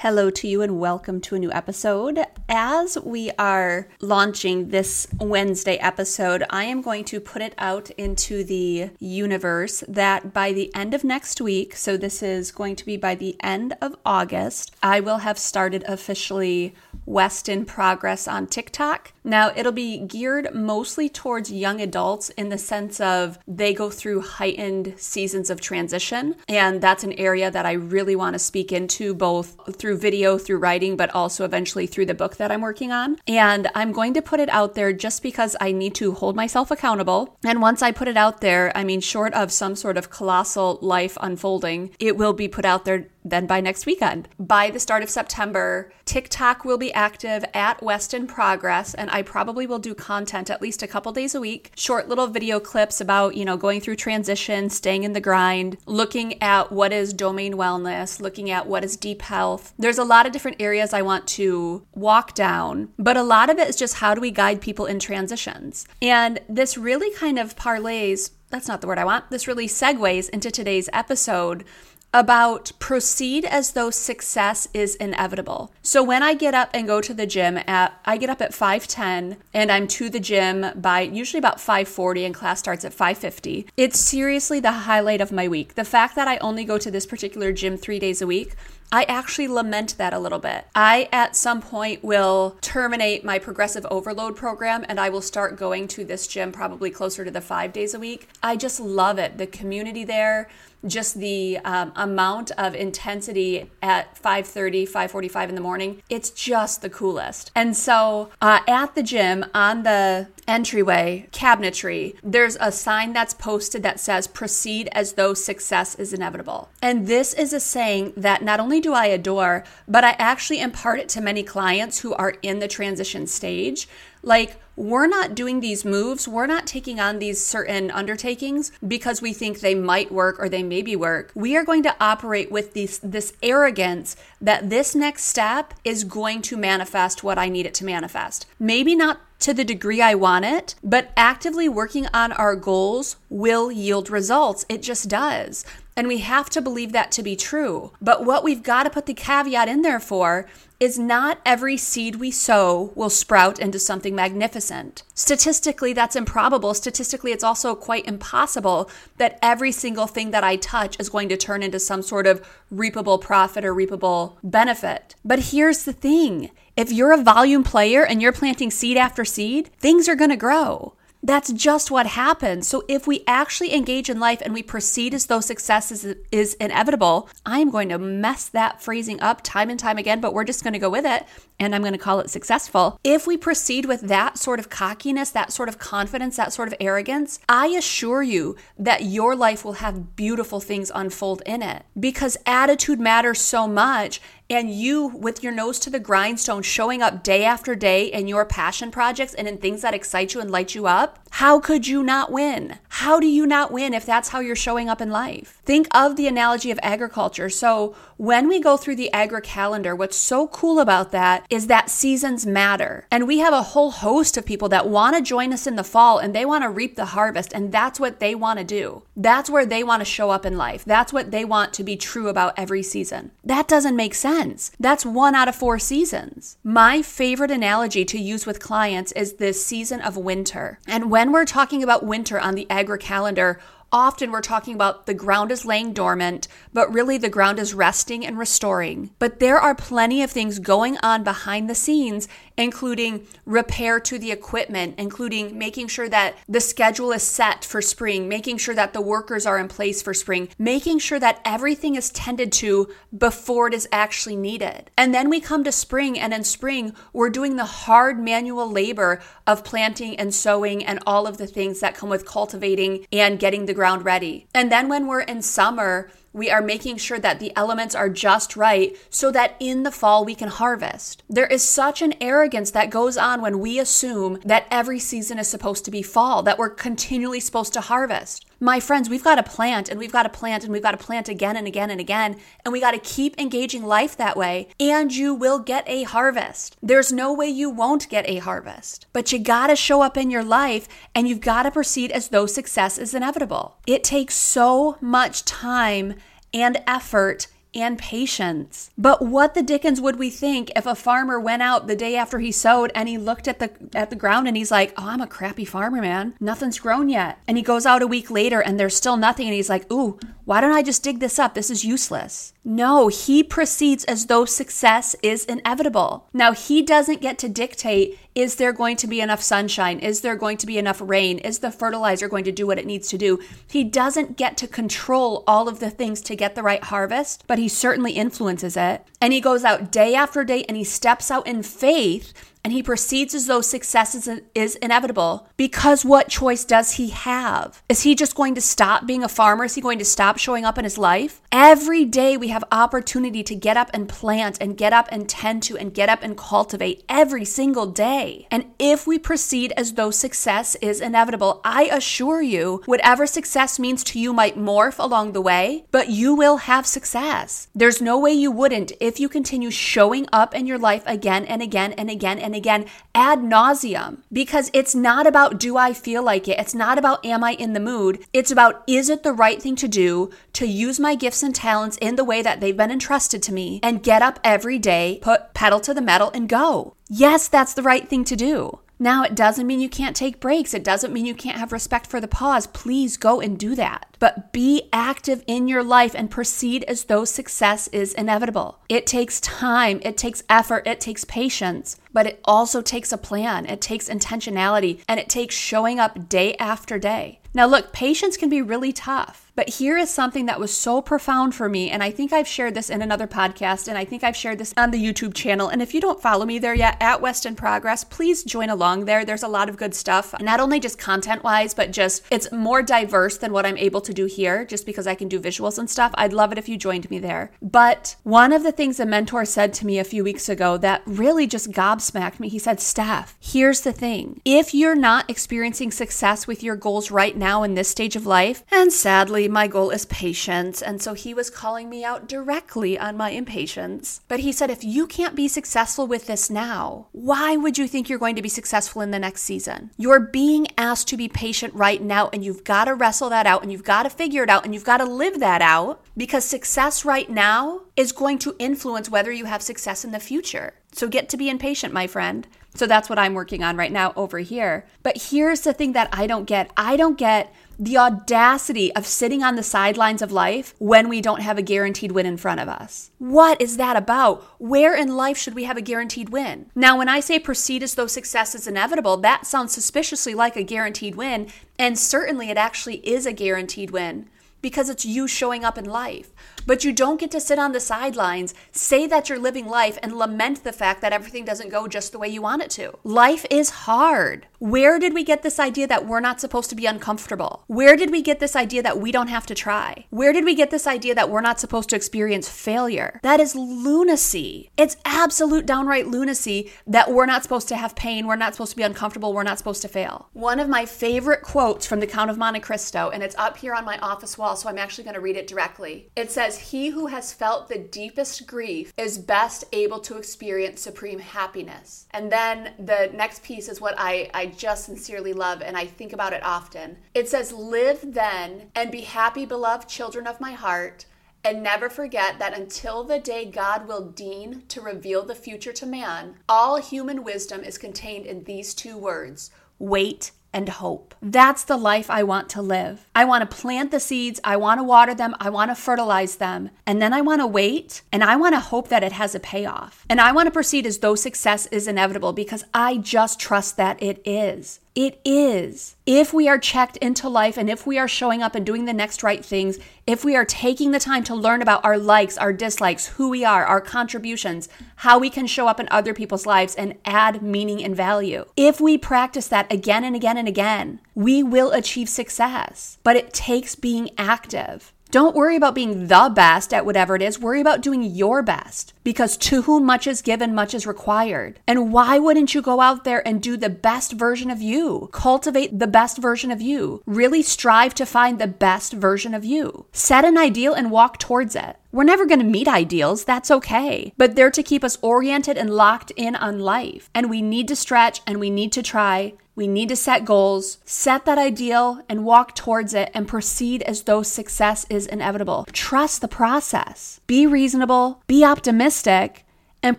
Hello to you and welcome to a new episode. As we are launching this Wednesday episode, I am going to put it out into the universe that by the end of next week, so this is going to be by the end of August, I will have started officially West in Progress on TikTok. Now, it'll be geared mostly towards young adults in the sense of they go through heightened seasons of transition. And that's an area that I really want to speak into both through video, through writing, but also eventually through the book that I'm working on. And I'm going to put it out there just because I need to hold myself accountable. And once I put it out there, I mean, short of some sort of colossal life unfolding, it will be put out there then by next weekend. By the start of September, TikTok will be active at West in Progress, and I probably will do content at least a couple days a week, short little video clips about, you know, going through transition, staying in the grind, looking at what is domain wellness, looking at what is deep health. There's a lot of different areas I want to walk down, but a lot of it is just how do we guide people in transitions. And this really kind of parlays that's not the word I want. This really segues into today's episode about proceed as though success is inevitable. So when I get up and go to the gym at I get up at 5:10 and I'm to the gym by usually about 5:40 and class starts at 5:50. It's seriously the highlight of my week. The fact that I only go to this particular gym 3 days a week I actually lament that a little bit. I, at some point, will terminate my progressive overload program and I will start going to this gym probably closer to the five days a week. I just love it. The community there, just the um, amount of intensity at 5.30 5.45 in the morning it's just the coolest and so uh, at the gym on the entryway cabinetry there's a sign that's posted that says proceed as though success is inevitable. And this is a saying that not only do i adore but i actually impart it to many clients who are in the transition stage like we're not doing these moves, we're not taking on these certain undertakings because we think they might work or they maybe work. We are going to operate with this this arrogance that this next step is going to manifest what I need it to manifest. Maybe not to the degree I want it, but actively working on our goals will yield results. It just does. And we have to believe that to be true. But what we've got to put the caveat in there for is not every seed we sow will sprout into something magnificent. Statistically, that's improbable. Statistically, it's also quite impossible that every single thing that I touch is going to turn into some sort of reapable profit or reapable benefit. But here's the thing if you're a volume player and you're planting seed after seed, things are going to grow. That's just what happens. So if we actually engage in life and we proceed as though success is, is inevitable, I'm going to mess that phrasing up time and time again, but we're just going to go with it and I'm going to call it successful. If we proceed with that sort of cockiness, that sort of confidence, that sort of arrogance, I assure you that your life will have beautiful things unfold in it because attitude matters so much and you with your nose to the grindstone showing up day after day in your passion projects and in things that excite you and light you up, how could you not win? How do you not win if that's how you're showing up in life? Think of the analogy of agriculture. So, when we go through the agri calendar, what's so cool about that is that seasons matter. And we have a whole host of people that want to join us in the fall and they want to reap the harvest, and that's what they want to do. That's where they want to show up in life. That's what they want to be true about every season. That doesn't make sense. That's one out of four seasons. My favorite analogy to use with clients is this season of winter. And when we're talking about winter on the agri calendar, Often we're talking about the ground is laying dormant, but really the ground is resting and restoring. But there are plenty of things going on behind the scenes including repair to the equipment, including making sure that the schedule is set for spring, making sure that the workers are in place for spring, making sure that everything is tended to before it is actually needed. And then we come to spring, and in spring, we're doing the hard manual labor of planting and sowing and all of the things that come with cultivating and getting the ground ready. And then when we're in summer, We are making sure that the elements are just right so that in the fall we can harvest. There is such an arrogance that goes on when we assume that every season is supposed to be fall, that we're continually supposed to harvest. My friends, we've got to plant and we've got to plant and we've got to plant again and again and again. And we got to keep engaging life that way. And you will get a harvest. There's no way you won't get a harvest. But you got to show up in your life and you've got to proceed as though success is inevitable. It takes so much time and effort and patience. But what the dickens would we think if a farmer went out the day after he sowed and he looked at the at the ground and he's like, "Oh, I'm a crappy farmer, man. Nothing's grown yet." And he goes out a week later and there's still nothing and he's like, "Ooh, why don't I just dig this up? This is useless." No, he proceeds as though success is inevitable. Now, he doesn't get to dictate is there going to be enough sunshine? Is there going to be enough rain? Is the fertilizer going to do what it needs to do? He doesn't get to control all of the things to get the right harvest, but he certainly influences it. And he goes out day after day and he steps out in faith and he proceeds as though success is, is, inevitable because what choice does he have? Is he just going to stop being a farmer? Is he going to stop showing up in his life? Every day we have opportunity to get up and plant and get up and tend to and get up and cultivate every single day. And if we proceed as though success is inevitable, I assure you, whatever success means to you might morph along the way, but you will have success. There's no way you wouldn't if you continue showing up in your life again and again and again and again ad nauseum because it's not about do I feel like it? It's not about am I in the mood? It's about is it the right thing to do to use my gifts and talents in the way that they've been entrusted to me and get up every day, put pedal to the metal and go. Yes, that's the right thing to do. Now, it doesn't mean you can't take breaks. It doesn't mean you can't have respect for the pause. Please go and do that. But be active in your life and proceed as though success is inevitable. It takes time, it takes effort, it takes patience, but it also takes a plan, it takes intentionality, and it takes showing up day after day. Now, look, patience can be really tough. But here is something that was so profound for me. And I think I've shared this in another podcast, and I think I've shared this on the YouTube channel. And if you don't follow me there yet at West in Progress, please join along there. There's a lot of good stuff, not only just content wise, but just it's more diverse than what I'm able to do here, just because I can do visuals and stuff. I'd love it if you joined me there. But one of the things a mentor said to me a few weeks ago that really just gobsmacked me, he said, Steph, here's the thing. If you're not experiencing success with your goals right now in this stage of life, and sadly, my goal is patience. And so he was calling me out directly on my impatience. But he said, if you can't be successful with this now, why would you think you're going to be successful in the next season? You're being asked to be patient right now, and you've got to wrestle that out, and you've got to figure it out, and you've got to live that out because success right now is going to influence whether you have success in the future. So get to be impatient, my friend. So that's what I'm working on right now over here. But here's the thing that I don't get I don't get the audacity of sitting on the sidelines of life when we don't have a guaranteed win in front of us. What is that about? Where in life should we have a guaranteed win? Now, when I say proceed as though success is inevitable, that sounds suspiciously like a guaranteed win, and certainly it actually is a guaranteed win because it's you showing up in life. But you don't get to sit on the sidelines, say that you're living life, and lament the fact that everything doesn't go just the way you want it to. Life is hard. Where did we get this idea that we're not supposed to be uncomfortable? Where did we get this idea that we don't have to try? Where did we get this idea that we're not supposed to experience failure? That is lunacy. It's absolute downright lunacy that we're not supposed to have pain, we're not supposed to be uncomfortable, we're not supposed to fail. One of my favorite quotes from the Count of Monte Cristo, and it's up here on my office wall, so I'm actually going to read it directly. It says, says, He who has felt the deepest grief is best able to experience supreme happiness. And then the next piece is what I, I just sincerely love, and I think about it often. It says, Live then and be happy, beloved children of my heart. And never forget that until the day God will deign to reveal the future to man, all human wisdom is contained in these two words wait and hope. That's the life I want to live. I want to plant the seeds, I want to water them, I want to fertilize them, and then I want to wait and I want to hope that it has a payoff. And I want to proceed as though success is inevitable because I just trust that it is. It is. If we are checked into life and if we are showing up and doing the next right things, if we are taking the time to learn about our likes, our dislikes, who we are, our contributions, how we can show up in other people's lives and add meaning and value, if we practice that again and again and again, we will achieve success. But it takes being active. Don't worry about being the best at whatever it is. Worry about doing your best because to whom much is given, much is required. And why wouldn't you go out there and do the best version of you? Cultivate the best version of you. Really strive to find the best version of you. Set an ideal and walk towards it. We're never going to meet ideals, that's okay. But they're to keep us oriented and locked in on life. And we need to stretch and we need to try. We need to set goals, set that ideal, and walk towards it and proceed as though success is inevitable. Trust the process. Be reasonable, be optimistic, and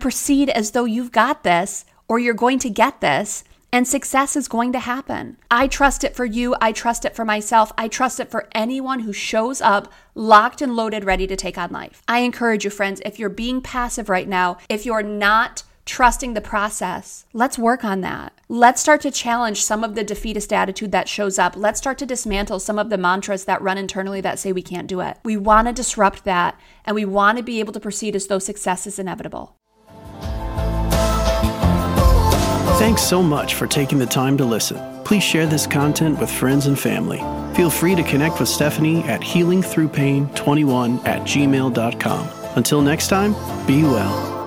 proceed as though you've got this or you're going to get this and success is going to happen. I trust it for you. I trust it for myself. I trust it for anyone who shows up locked and loaded, ready to take on life. I encourage you, friends, if you're being passive right now, if you're not trusting the process, let's work on that. Let's start to challenge some of the defeatist attitude that shows up. Let's start to dismantle some of the mantras that run internally that say we can't do it. We want to disrupt that and we want to be able to proceed as though success is inevitable. Thanks so much for taking the time to listen. Please share this content with friends and family. Feel free to connect with Stephanie at healingthroughpain21 at gmail.com. Until next time, be well.